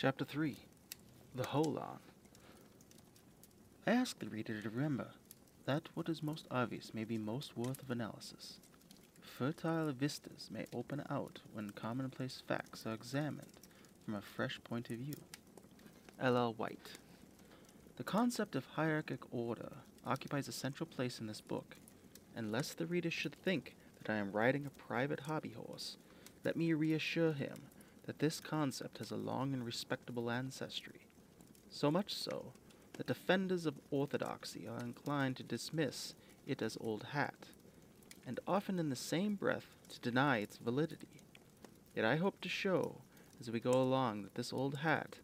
Chapter 3 The Holon. I ask the reader to remember that what is most obvious may be most worth of analysis. Fertile vistas may open out when commonplace facts are examined from a fresh point of view. L. L. Whyte. The concept of hierarchic order occupies a central place in this book, and lest the reader should think that I am riding a private hobby horse, let me reassure him that this concept has a long and respectable ancestry, so much so that defenders of orthodoxy are inclined to dismiss it as old hat, and often in the same breath to deny its validity. Yet I hope to show as we go along that this old hat,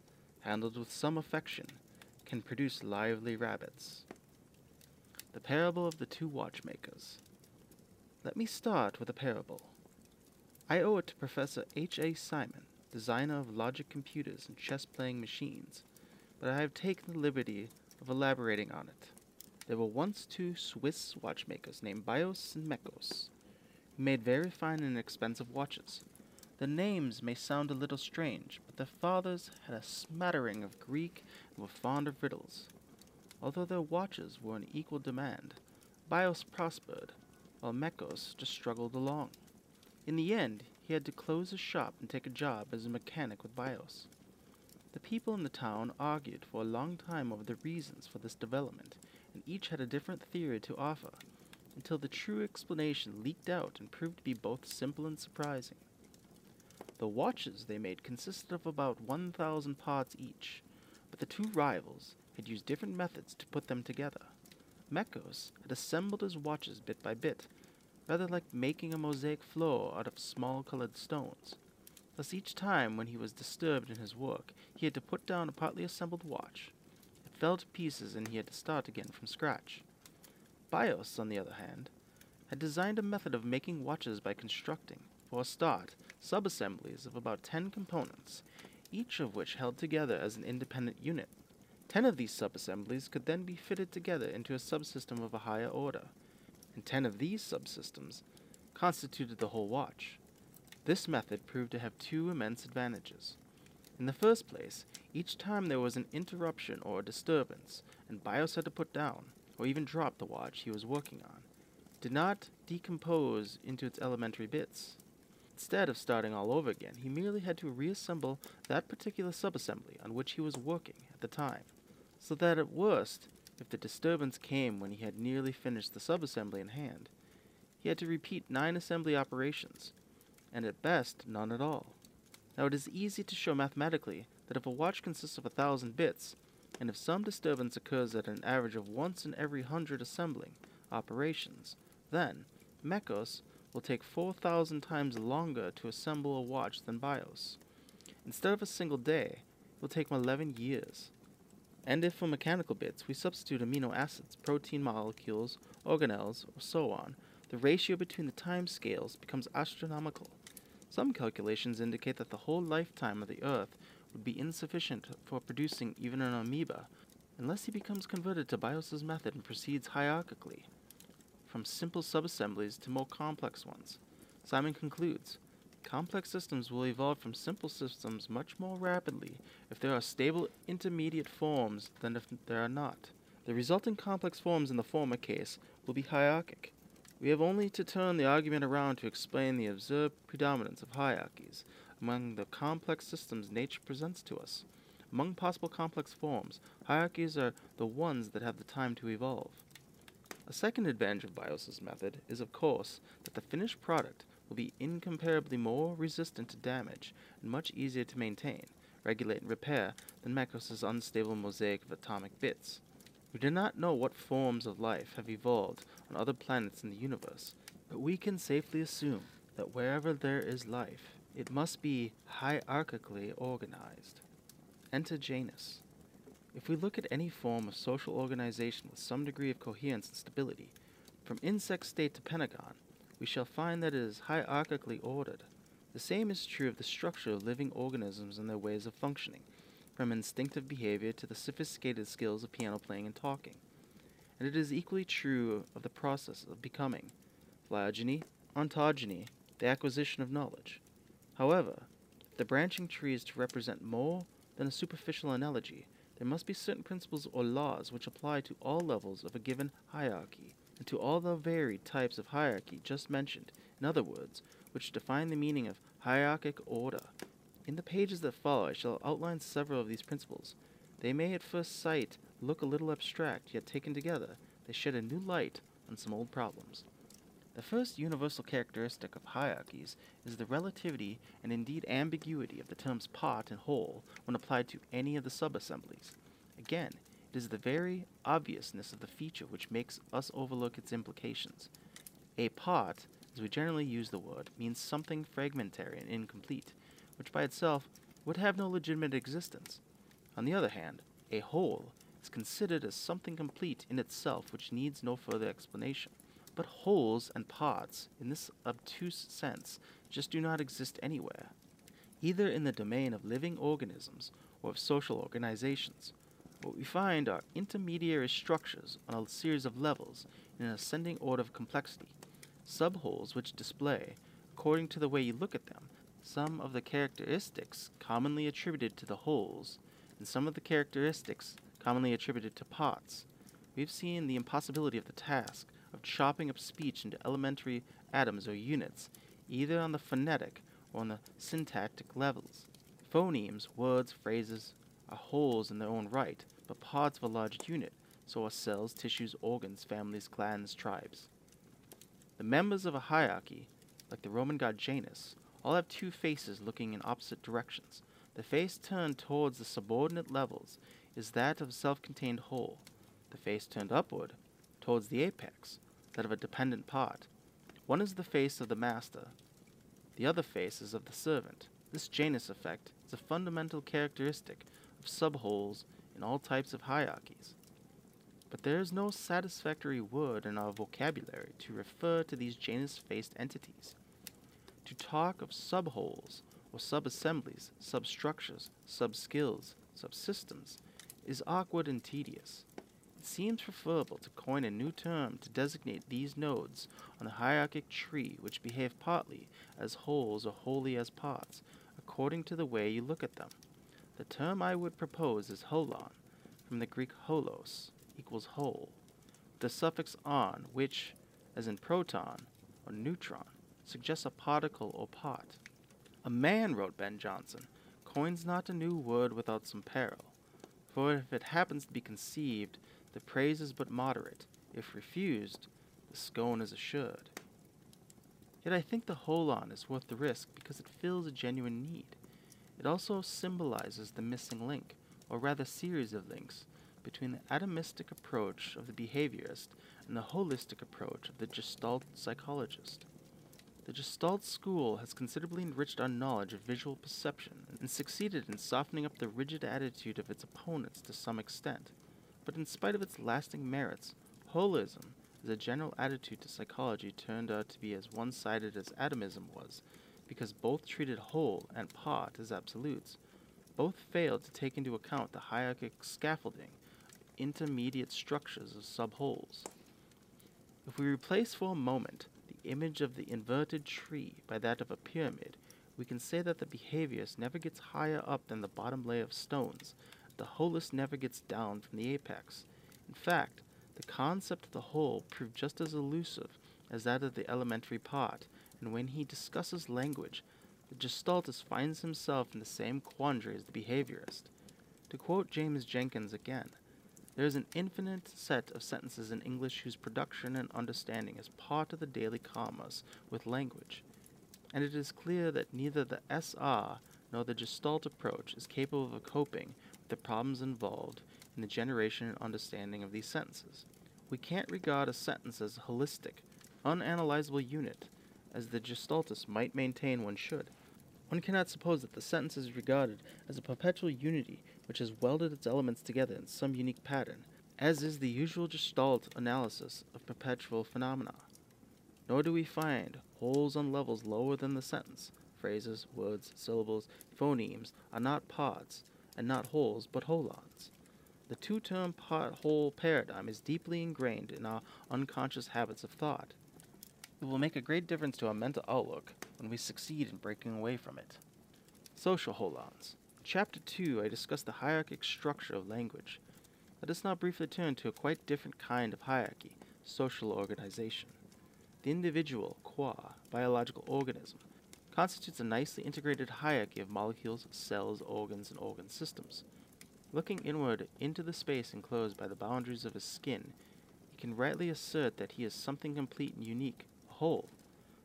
handled with some affection, can produce lively rabbits. The parable of the two watchmakers. Let me start with a parable. I owe it to Professor H. A. Simon, designer of logic computers and chess playing machines, but I have taken the liberty of elaborating on it. There were once two Swiss watchmakers named Bios and Mekhos, who made very fine and expensive watches. The names may sound a little strange, but their fathers had a smattering of Greek and were fond of riddles. Although their watches were in equal demand, Bios prospered, while Mekhos just struggled along. In the end, he had to close his shop and take a job as a mechanic with Bios. The people in the town argued for a long time over the reasons for this development, and each had a different theory to offer, until the true explanation leaked out and proved to be both simple and surprising. The watches they made consisted of about 1,000 parts each, but the two rivals had used different methods to put them together. Mekhos had assembled his watches bit by bit, rather like making a mosaic floor out of small colored stones. Thus, each time when he was disturbed in his work, he had to put down a partly assembled watch. It fell to pieces, and he had to start again from scratch. Bios, on the other hand, had designed a method of making watches by constructing, for a start, subassemblies of about ten components, each of which held together as an independent unit. Ten of these subassemblies could then be fitted together into a subsystem of a higher order, and ten of these subsystems constituted the whole watch. This method proved to have two immense advantages. In the first place, each time there was an interruption or a disturbance, and Bios had to put down, or even drop the watch he was working on, did not decompose into its elementary bits. Instead of starting all over again, he merely had to reassemble that particular subassembly on which he was working at the time, so that at worst, if the disturbance came when he had nearly finished the subassembly in hand, he had to repeat nine assembly operations, and at best, none at all. Now it is easy to show mathematically that if a watch consists of a thousand bits, and if some disturbance occurs at an average of once in every hundred assembling operations, then Mekhos will take 4,000 times longer to assemble a watch than Bios. Instead of a single day, it will take him 11 years. And if for mechanical bits we substitute amino acids, protein molecules, organelles, or so on, the ratio between the time scales becomes astronomical. Some calculations indicate that the whole lifetime of the Earth would be insufficient for producing even an amoeba unless he becomes converted to Bios's method and proceeds hierarchically from simple subassemblies to more complex ones. Simon concludes complex systems will evolve from simple systems much more rapidly if there are stable intermediate forms than if there are not. The resulting complex forms in the former case will be hierarchic. We have only to turn the argument around to explain the observed predominance of hierarchies among the complex systems nature presents to us. Among possible complex forms, hierarchies are the ones that have the time to evolve. A second advantage of Bios's method is, of course, that the finished product will be incomparably more resistant to damage and much easier to maintain, regulate, and repair than Mekhos's unstable mosaic of atomic bits. We do not know what forms of life have evolved on other planets in the universe, but we can safely assume that wherever there is life, it must be hierarchically organized. Enter Janus. If we look at any form of social organization with some degree of coherence and stability, from insect state to pentagon, we shall find that it is hierarchically ordered. The same is true of the structure of living organisms and their ways of functioning, from instinctive behavior to the sophisticated skills of piano playing and talking. And it is equally true of the process of becoming, phylogeny, ontogeny, the acquisition of knowledge. However, if the branching tree is to represent more than a superficial analogy. There must be certain principles or laws which apply to all levels of a given hierarchy, and to all the varied types of hierarchy just mentioned, in other words, which define the meaning of hierarchic order. In the pages that follow, I shall outline several of these principles. They may at first sight look a little abstract, yet taken together, they shed a new light on some old problems. The first universal characteristic of hierarchies is the relativity and indeed ambiguity of the terms part and whole when applied to any of the subassemblies. Again, it is the very obviousness of the feature which makes us overlook its implications. A part, as we generally use the word, means something fragmentary and incomplete, which by itself would have no legitimate existence. On the other hand, a whole is considered as something complete in itself which needs no further explanation. But wholes and parts, in this obtuse sense, just do not exist anywhere, either in the domain of living organisms or of social organizations. What we find are intermediary structures on a series of levels in an ascending order of complexity, subwholes which display, according to the way you look at them, some of the characteristics commonly attributed to the wholes, and some of the characteristics commonly attributed to parts. We've seen the impossibility of the task of chopping up speech into elementary atoms or units, either on the phonetic or on the syntactic levels. Phonemes, words, phrases, are wholes in their own right, but parts of a large unit, so are cells, tissues, organs, families, clans, tribes. The members of a hierarchy, like the Roman god Janus, all have two faces looking in opposite directions. The face turned towards the subordinate levels is that of a self contained whole. The face turned upward, towards the apex, that of a dependent part. One is the face of the master, the other face is of the servant. This Janus effect is a fundamental characteristic of subwholes in all types of hierarchies. But there is no satisfactory word in our vocabulary to refer to these Janus faced entities. To talk of subwholes or subassemblies, substructures, subskills, subsystems is awkward and tedious. It seems preferable to coin a new term to designate these nodes on the hierarchic tree which behave partly as wholes or wholly as parts, according to the way you look at them. The term I would propose is holon, from the Greek holos, equals whole, the suffix on, which, as in proton or neutron, suggests a particle or part. A man, wrote Ben Jonson, coins not a new word without some peril, for if it happens to be conceived the praise is but moderate. If refused, the scone is assured. Yet I think the holon is worth the risk because it fills a genuine need. It also symbolizes the missing link, or rather series of links, between the atomistic approach of the behaviorist and the holistic approach of the Gestalt psychologist. The Gestalt school has considerably enriched our knowledge of visual perception and succeeded in softening up the rigid attitude of its opponents to some extent. But in spite of its lasting merits, holism as a general attitude to psychology turned out to be as one sided as atomism was, because both treated whole and part as absolutes. Both failed to take into account the hierarchic scaffolding intermediate structures of subwholes. If we replace for a moment the image of the inverted tree by that of a pyramid, we can say that the behaviorist never gets higher up than the bottom layer of stones, the holist never gets down from the apex. In fact, the concept of the whole proved just as elusive as that of the elementary part, and when he discusses language, the gestaltist finds himself in the same quandary as the behaviorist. To quote James Jenkins again, there is an infinite set of sentences in English whose production and understanding is part of the daily commerce with language, and it is clear that neither the SR nor the Gestalt approach is capable of coping with the problems involved in the generation and understanding of these sentences. We can't regard a sentence as a holistic, unanalyzable unit, as the gestaltist might maintain one should. One cannot suppose that the sentence is regarded as a perpetual unity which has welded its elements together in some unique pattern, as is the usual gestalt analysis of perpetual phenomena. Nor do we find wholes on levels lower than the sentence. Phrases, words, syllables, phonemes are not parts, and not wholes, but holons. The two term part whole paradigm is deeply ingrained in our unconscious habits of thought. It will make a great difference to our mental outlook when we succeed in breaking away from it. Social holons. Chapter 2, I discuss the hierarchic structure of language. Let us now briefly turn to a quite different kind of hierarchy social organization. The individual, qua, biological organism, constitutes a nicely integrated hierarchy of molecules, cells, organs, and organ systems. Looking inward into the space enclosed by the boundaries of his skin, he can rightly assert that he is something complete and unique, whole.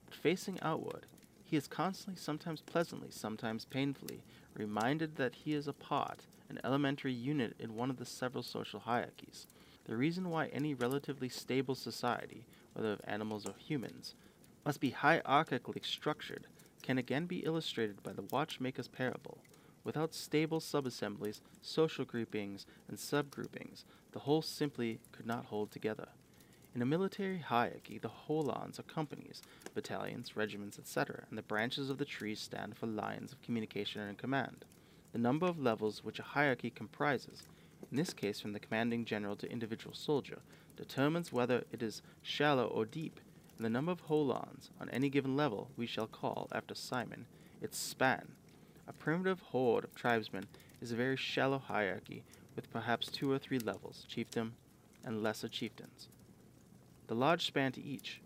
But facing outward, he is constantly, sometimes pleasantly, sometimes painfully, reminded that he is a part, an elementary unit in one of the several social hierarchies. The reason why any relatively stable society, whether of animals or humans, must be hierarchically structured can again be illustrated by the watchmaker's parable. Without stable subassemblies, social groupings, and subgroupings, the whole simply could not hold together. In a military hierarchy, the holons are companies, battalions, regiments, etc., and the branches of the tree stand for lines of communication and command. The number of levels which a hierarchy comprises, in this case from the commanding general to individual soldier, determines whether it is shallow or deep, and the number of holons on any given level we shall call, after Simon, its span. A primitive horde of tribesmen is a very shallow hierarchy with perhaps two or three levels, chiefdom and lesser chieftains. The large span to each.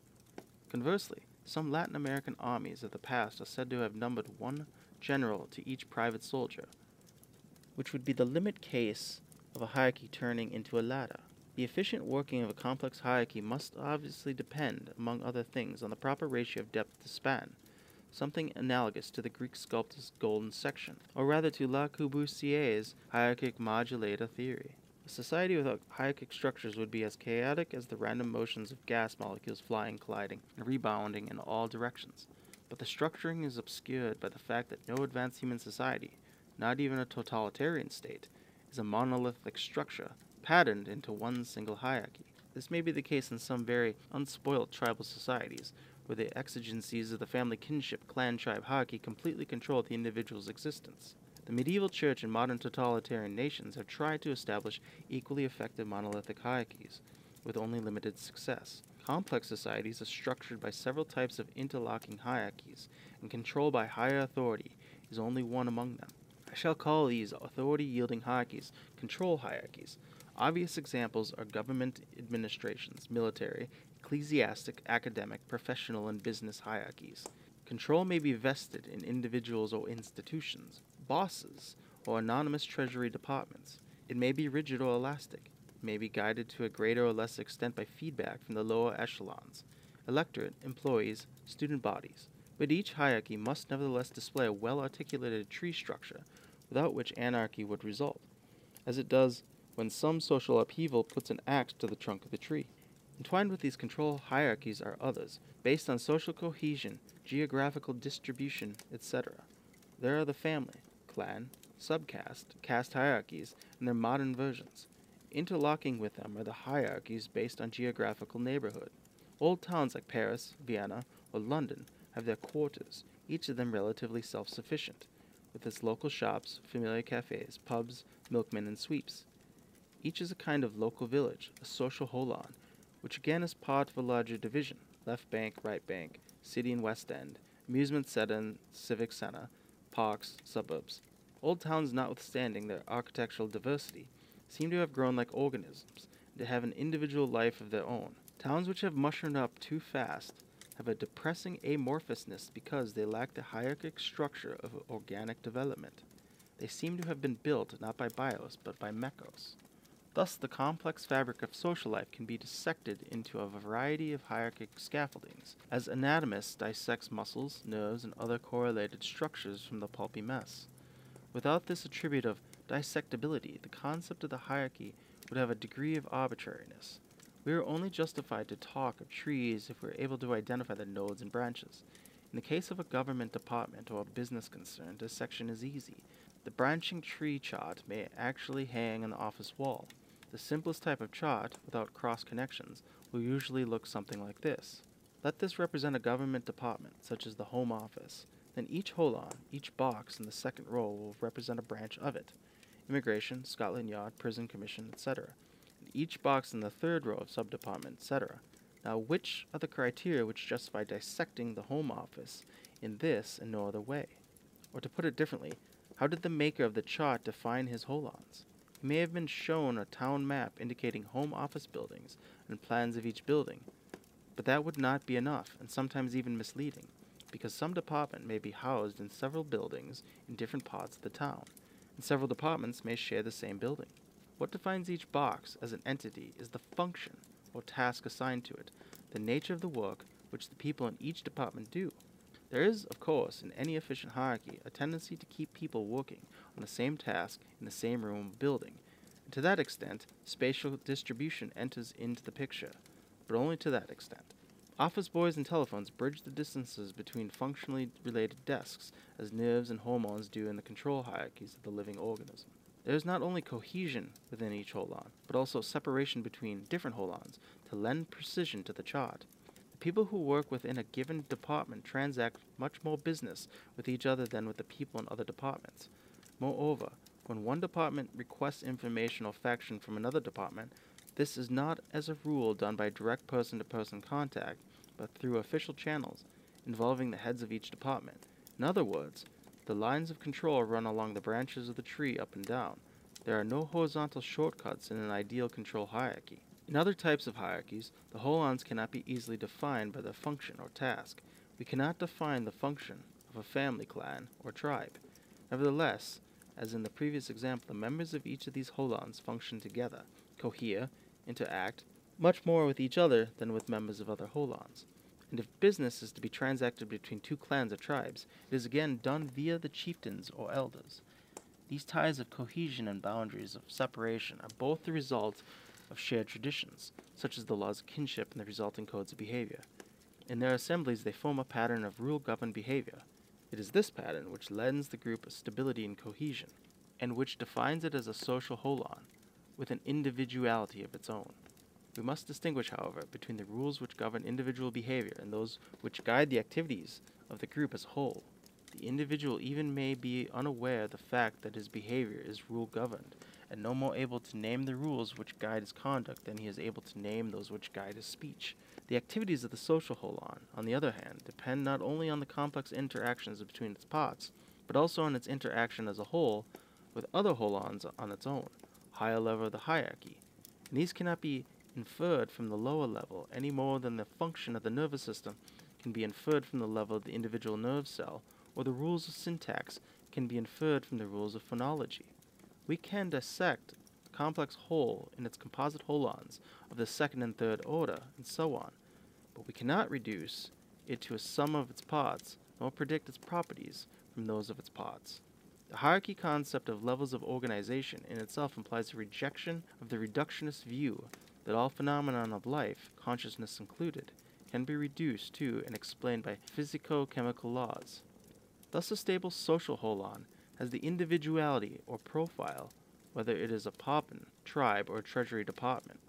Conversely, some Latin American armies of the past are said to have numbered one general to each private soldier, which would be the limit case of a hierarchy turning into a ladder. The efficient working of a complex hierarchy must obviously depend, among other things, on the proper ratio of depth to span, something analogous to the Greek sculptor's golden section, or rather to Le Corbusier's hierarchic Modulor theory. A society without hierarchic structures would be as chaotic as the random motions of gas molecules flying, colliding, and rebounding in all directions. But the structuring is obscured by the fact that no advanced human society, not even a totalitarian state, is a monolithic structure patterned into one single hierarchy. This may be the case in some very unspoilt tribal societies, where the exigencies of the family kinship clan tribe hierarchy completely control the individual's existence. The medieval church and modern totalitarian nations have tried to establish equally effective monolithic hierarchies, with only limited success. Complex societies are structured by several types of interlocking hierarchies, and control by higher authority is only one among them. I shall call these authority yielding hierarchies control hierarchies. Obvious examples are government administrations, military, ecclesiastic, academic, professional, and business hierarchies. Control may be vested in individuals or institutions, bosses, or anonymous treasury departments. It may be rigid or elastic. It may be guided to a greater or less extent by feedback from the lower echelons, electorate, employees, student bodies. But each hierarchy must nevertheless display a well articulated tree structure, without which anarchy would result, as it does when some social upheaval puts an axe to the trunk of the tree. Entwined with these control hierarchies are others, based on social cohesion, geographical distribution, etc. There are the family, clan, subcaste, caste hierarchies, and their modern versions. Interlocking with them are the hierarchies based on geographical neighborhood. Old towns like Paris, Vienna, or London have their quarters, each of them relatively self sufficient, with its local shops, familiar cafes, pubs, milkmen, and sweeps. Each is a kind of local village, a social holon, which again is part of a larger division left bank, right bank, city and west end, amusement center, civic center, parks, suburbs. Old towns, notwithstanding their architectural diversity, seem to have grown like organisms, and to have an individual life of their own. Towns which have mushroomed up too fast have a depressing amorphousness because they lack the hierarchic structure of organic development. They seem to have been built not by bios, but by Mekhos. Thus, the complex fabric of social life can be dissected into a variety of hierarchic scaffoldings, as anatomists dissect muscles, nerves, and other correlated structures from the pulpy mess. Without this attribute of dissectability, the concept of the hierarchy would have a degree of arbitrariness. We are only justified to talk of trees if we are able to identify the nodes and branches. In the case of a government department or a business concern, dissection is easy. The branching tree chart may actually hang on the office wall. The simplest type of chart, without cross connections, will usually look something like this. Let this represent a government department, such as the Home Office. Then each holon, each box in the second row will represent a branch of it Immigration, Scotland Yard, Prison Commission, etc. And each box in the third row of subdepartment, etc. Now, which are the criteria which justify dissecting the Home Office in this and no other way? Or to put it differently, How did the maker of the chart define his holons? May have been shown a town map indicating home office buildings and plans of each building, but that would not be enough, and sometimes even misleading, because some department may be housed in several buildings in different parts of the town, and several departments may share the same building. What defines each box as an entity is the function or task assigned to it, the nature of the work which the people in each department do. There is, of course, in any efficient hierarchy, a tendency to keep people working on the same task in the same room of building. And to that extent, spatial distribution enters into the picture, but only to that extent. Office boys and telephones bridge the distances between functionally related desks, as nerves and hormones do in the control hierarchies of the living organism. There is not only cohesion within each holon, but also separation between different holons to lend precision to the chart. People who work within a given department transact much more business with each other than with the people in other departments. Moreover, when one department requests information or faction from another department, this is not as a rule done by direct person to person contact, but through official channels involving the heads of each department. In other words, the lines of control run along the branches of the tree up and down. There are no horizontal shortcuts in an ideal control hierarchy. In other types of hierarchies, the holons cannot be easily defined by their function or task. We cannot define the function of a family clan or tribe. Nevertheless, as in the previous example, the members of each of these holons function together, cohere, interact much more with each other than with members of other holons. And if business is to be transacted between two clans or tribes, it is again done via the chieftains or elders. These ties of cohesion and boundaries of separation are both the result of shared traditions, such as the laws of kinship and the resulting codes of behavior. In their assemblies, they form a pattern of rule governed behavior. It is this pattern which lends the group stability and cohesion, and which defines it as a social holon, with an individuality of its own. We must distinguish, however, between the rules which govern individual behavior and those which guide the activities of the group as a whole. The individual even may be unaware of the fact that his behavior is rule governed, and no more able to name the rules which guide his conduct than he is able to name those which guide his speech. The activities of the social holon, on the other hand, depend not only on the complex interactions between its parts, but also on its interaction as a whole with other holons on its own, higher level of the hierarchy. And these cannot be inferred from the lower level any more than the function of the nervous system can be inferred from the level of the individual nerve cell, or the rules of syntax can be inferred from the rules of phonology. We can dissect a complex whole in its composite holons of the second and third order, and so on, but we cannot reduce it to a sum of its parts, nor predict its properties from those of its parts. The hierarchy concept of levels of organization in itself implies a rejection of the reductionist view that all phenomena of life, consciousness included, can be reduced to and explained by physico chemical laws. Thus, a stable social holon has the individuality or profile, whether it is a popin, tribe, or treasury department.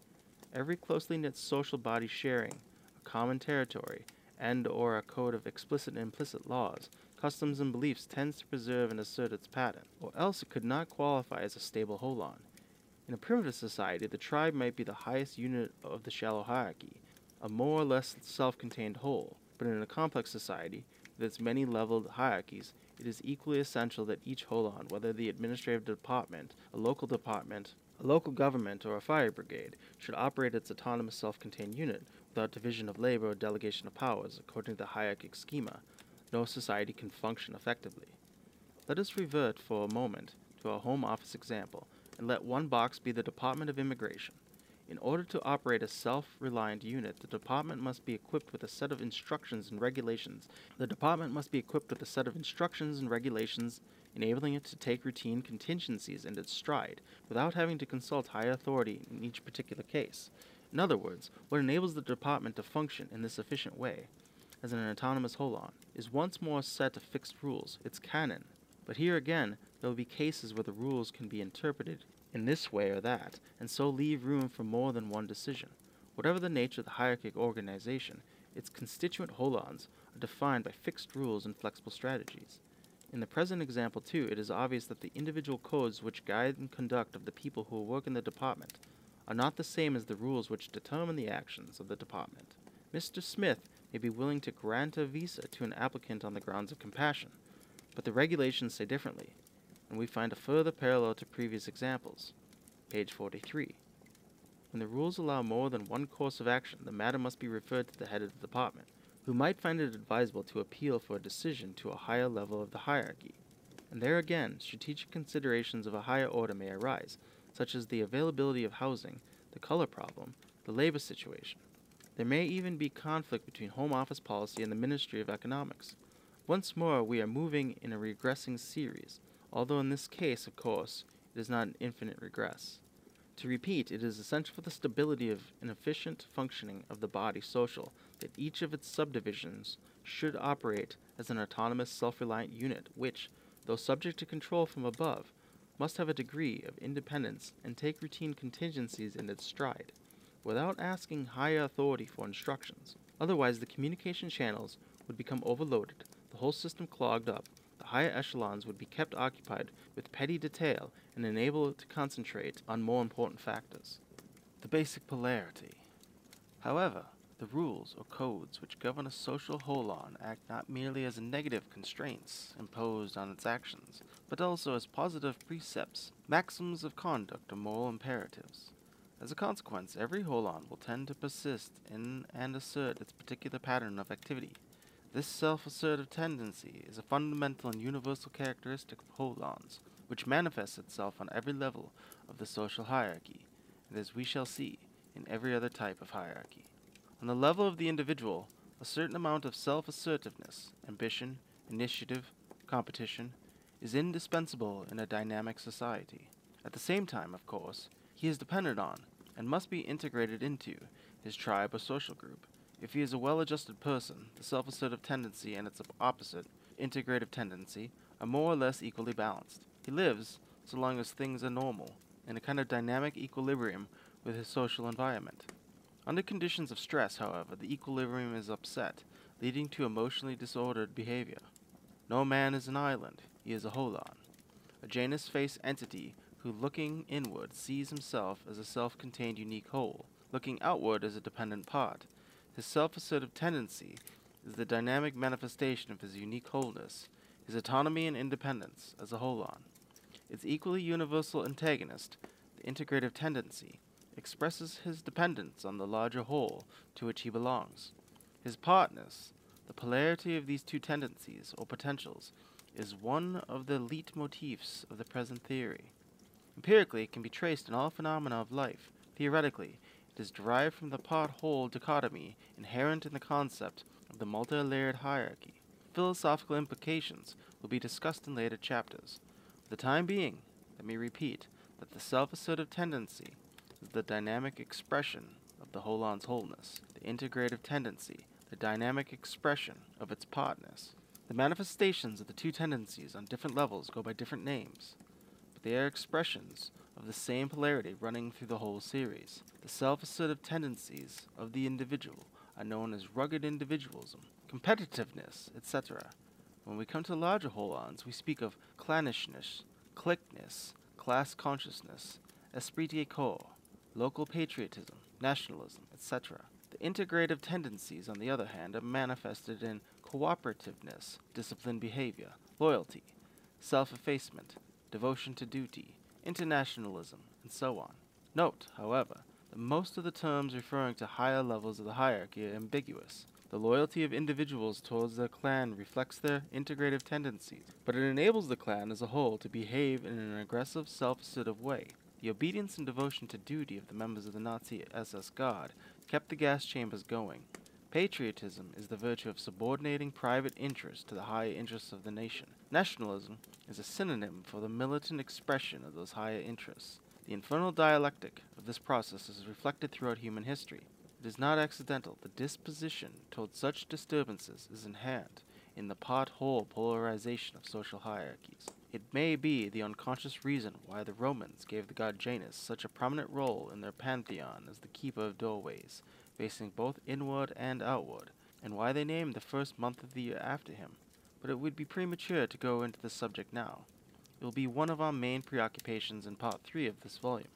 Every closely knit social body sharing a common territory and or a code of explicit and implicit laws, customs, and beliefs tends to preserve and assert its pattern, or else it could not qualify as a stable holon. In a primitive society, the tribe might be the highest unit of the shallow hierarchy, a more or less self contained whole, but in a complex society, with its many leveled hierarchies, it is equally essential that each holon, whether the administrative department, a local department, a local government, or a fire brigade, should operate its autonomous self contained unit without division of labor or delegation of powers according to the hierarchic schema. No society can function effectively. Let us revert for a moment to our home office example and let one box be the Department of Immigration. In order to operate a self reliant unit, the department must be equipped with a set of instructions and regulations. The department must be equipped with a set of instructions and regulations enabling it to take routine contingencies in its stride without having to consult high authority in each particular case. In other words, what enables the department to function in this efficient way, as an autonomous holon, is once more a set of fixed rules, its canon. But here again, there will be cases where the rules can be interpreted in this way or that, and so leave room for more than one decision. Whatever the nature of the hierarchic organization, its constituent holons are defined by fixed rules and flexible strategies. In the present example, too, it is obvious that the individual codes which guide the conduct of the people who work in the department are not the same as the rules which determine the actions of the department. Mr. Smith may be willing to grant a visa to an applicant on the grounds of compassion, but the regulations say differently. And we find a further parallel to previous examples. Page 43. When the rules allow more than one course of action, the matter must be referred to the head of the department, who might find it advisable to appeal for a decision to a higher level of the hierarchy. And there again, strategic considerations of a higher order may arise, such as the availability of housing, the color problem, the labor situation. There may even be conflict between Home Office policy and the Ministry of Economics. Once more, we are moving in a regressing series, although in this case, of course, it is not an infinite regress. To repeat, it is essential for the stability of an efficient functioning of the body social that each of its subdivisions should operate as an autonomous, self reliant unit, which, though subject to control from above, must have a degree of independence and take routine contingencies in its stride, without asking higher authority for instructions. Otherwise, the communication channels would become overloaded, the whole system clogged up, the higher echelons would be kept occupied with petty detail and enable it to concentrate on more important factors. The basic polarity. However, the rules or codes which govern a social holon act not merely as negative constraints imposed on its actions, but also as positive precepts, maxims of conduct or moral imperatives. As a consequence, every holon will tend to persist in and assert its particular pattern of activity. This self-assertive tendency is a fundamental and universal characteristic of holons, which manifests itself on every level of the social hierarchy, and as we shall see, in every other type of hierarchy. On the level of the individual, a certain amount of self assertiveness, ambition, initiative, competition is indispensable in a dynamic society. At the same time, of course, he is dependent on, and must be integrated into, his tribe or social group. If he is a well adjusted person, the self assertive tendency and its opposite, integrative tendency, are more or less equally balanced. He lives, so long as things are normal, in a kind of dynamic equilibrium with his social environment. Under conditions of stress, however, the equilibrium is upset, leading to emotionally disordered behavior. No man is an island, he is a holon, a Janus face entity who, looking inward, sees himself as a self contained unique whole, looking outward as a dependent part. His self assertive tendency is the dynamic manifestation of his unique wholeness, his autonomy and independence as a holon. Its equally universal antagonist, the integrative tendency, expresses his dependence on the larger whole to which he belongs. His partness, the polarity of these two tendencies, or potentials, is one of the leitmotifs of the present theory. Empirically, it can be traced in all phenomena of life. Theoretically, it is derived from the part whole dichotomy inherent in the concept of the multi-layered hierarchy. Philosophical implications will be discussed in later chapters. For the time being, let me repeat that the self assertive tendency is the dynamic expression of the holon's wholeness, the integrative tendency, the dynamic expression of its partness. The manifestations of the two tendencies on different levels go by different names, but they are expressions of the same polarity running through the whole series. The self assertive tendencies of the individual are known as rugged individualism, competitiveness, etc. When we come to larger holons, we speak of clannishness, cliqueness, class consciousness, esprit de corps, local patriotism, nationalism, etc. The integrative tendencies, on the other hand, are manifested in cooperativeness, disciplined behavior, loyalty, self effacement, devotion to duty, internationalism, and so on. Note, however, that most of the terms referring to higher levels of the hierarchy are ambiguous. The loyalty of individuals towards their clan reflects their integrative tendencies, but it enables the clan as a whole to behave in an aggressive, self assertive way. The obedience and devotion to duty of the members of the Nazi SS Guard kept the gas chambers going. Patriotism is the virtue of subordinating private interests to the higher interests of the nation. Nationalism is a synonym for the militant expression of those higher interests. The infernal dialectic of this process is reflected throughout human history. It is not accidental. The disposition toward such disturbances is inherent in the pot whole polarization of social hierarchies. It may be the unconscious reason why the Romans gave the god Janus such a prominent role in their pantheon as the keeper of doorways, facing both inward and outward, and why they named the first month of the year after him. But it would be premature to go into the subject now. It will be one of our main preoccupations in part 3 of this volume.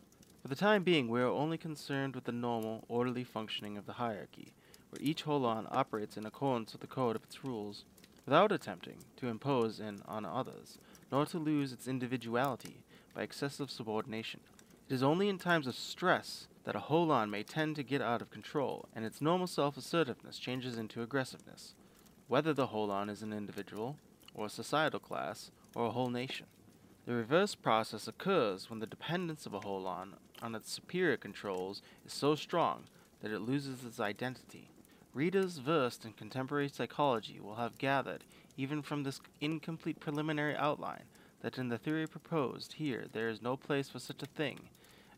For the time being, we are only concerned with the normal, orderly functioning of the hierarchy, where each holon operates in accordance with the code of its rules, without attempting to impose in on others nor to lose its individuality by excessive subordination. It is only in times of stress that a holon may tend to get out of control, and its normal self assertiveness changes into aggressiveness, whether the holon is an individual, or a societal class, or a whole nation. The reverse process occurs when the dependence of a holon on its superior controls is so strong that it loses its identity. Readers versed in contemporary psychology will have gathered, even from this incomplete preliminary outline, that in the theory proposed here there is no place for such a thing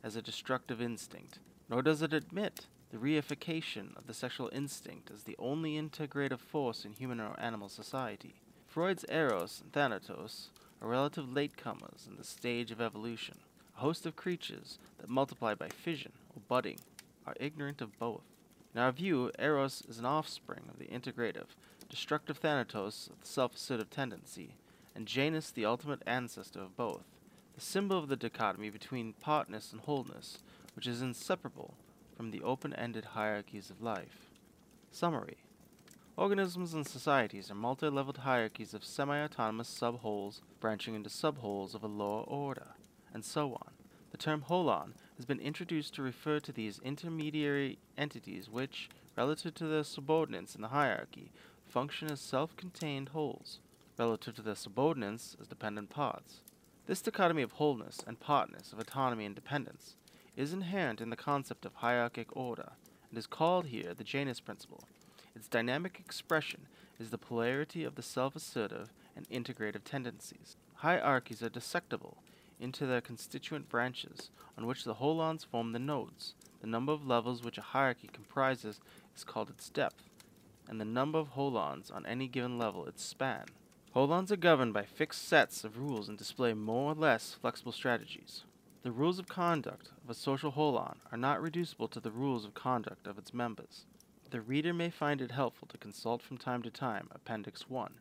as a destructive instinct, nor does it admit the reification of the sexual instinct as the only integrative force in human or animal society. Freud's Eros and Thanatos are relative latecomers in the stage of evolution. A host of creatures that multiply by fission or budding are ignorant of both. In our view, Eros is an offspring of the integrative, destructive Thanatos of the self assertive tendency, and Janus the ultimate ancestor of both, the symbol of the dichotomy between partness and wholeness, which is inseparable from the open ended hierarchies of life. Summary Organisms and societies are multi leveled hierarchies of semi autonomous sub-wholes branching into sub-wholes of a lower order, and so on. The term holon has been introduced to refer to these intermediary entities which, relative to their subordinates in the hierarchy, function as self contained wholes, relative to their subordinates as dependent parts. This dichotomy of wholeness and partness, of autonomy and dependence, is inherent in the concept of hierarchic order, and is called here the Janus principle. Its dynamic expression is the polarity of the self assertive and integrative tendencies. Hierarchies are dissectable into their constituent branches, on which the holons form the nodes. The number of levels which a hierarchy comprises is called its depth, and the number of holons on any given level its span. Holons are governed by fixed sets of rules and display more or less flexible strategies. The rules of conduct of a social holon are not reducible to the rules of conduct of its members. The reader may find it helpful to consult from time to time Appendix 1,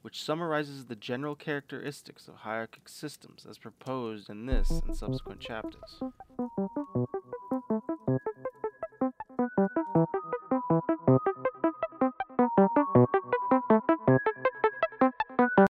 which summarizes the general characteristics of hierarchic systems as proposed in this and subsequent chapters.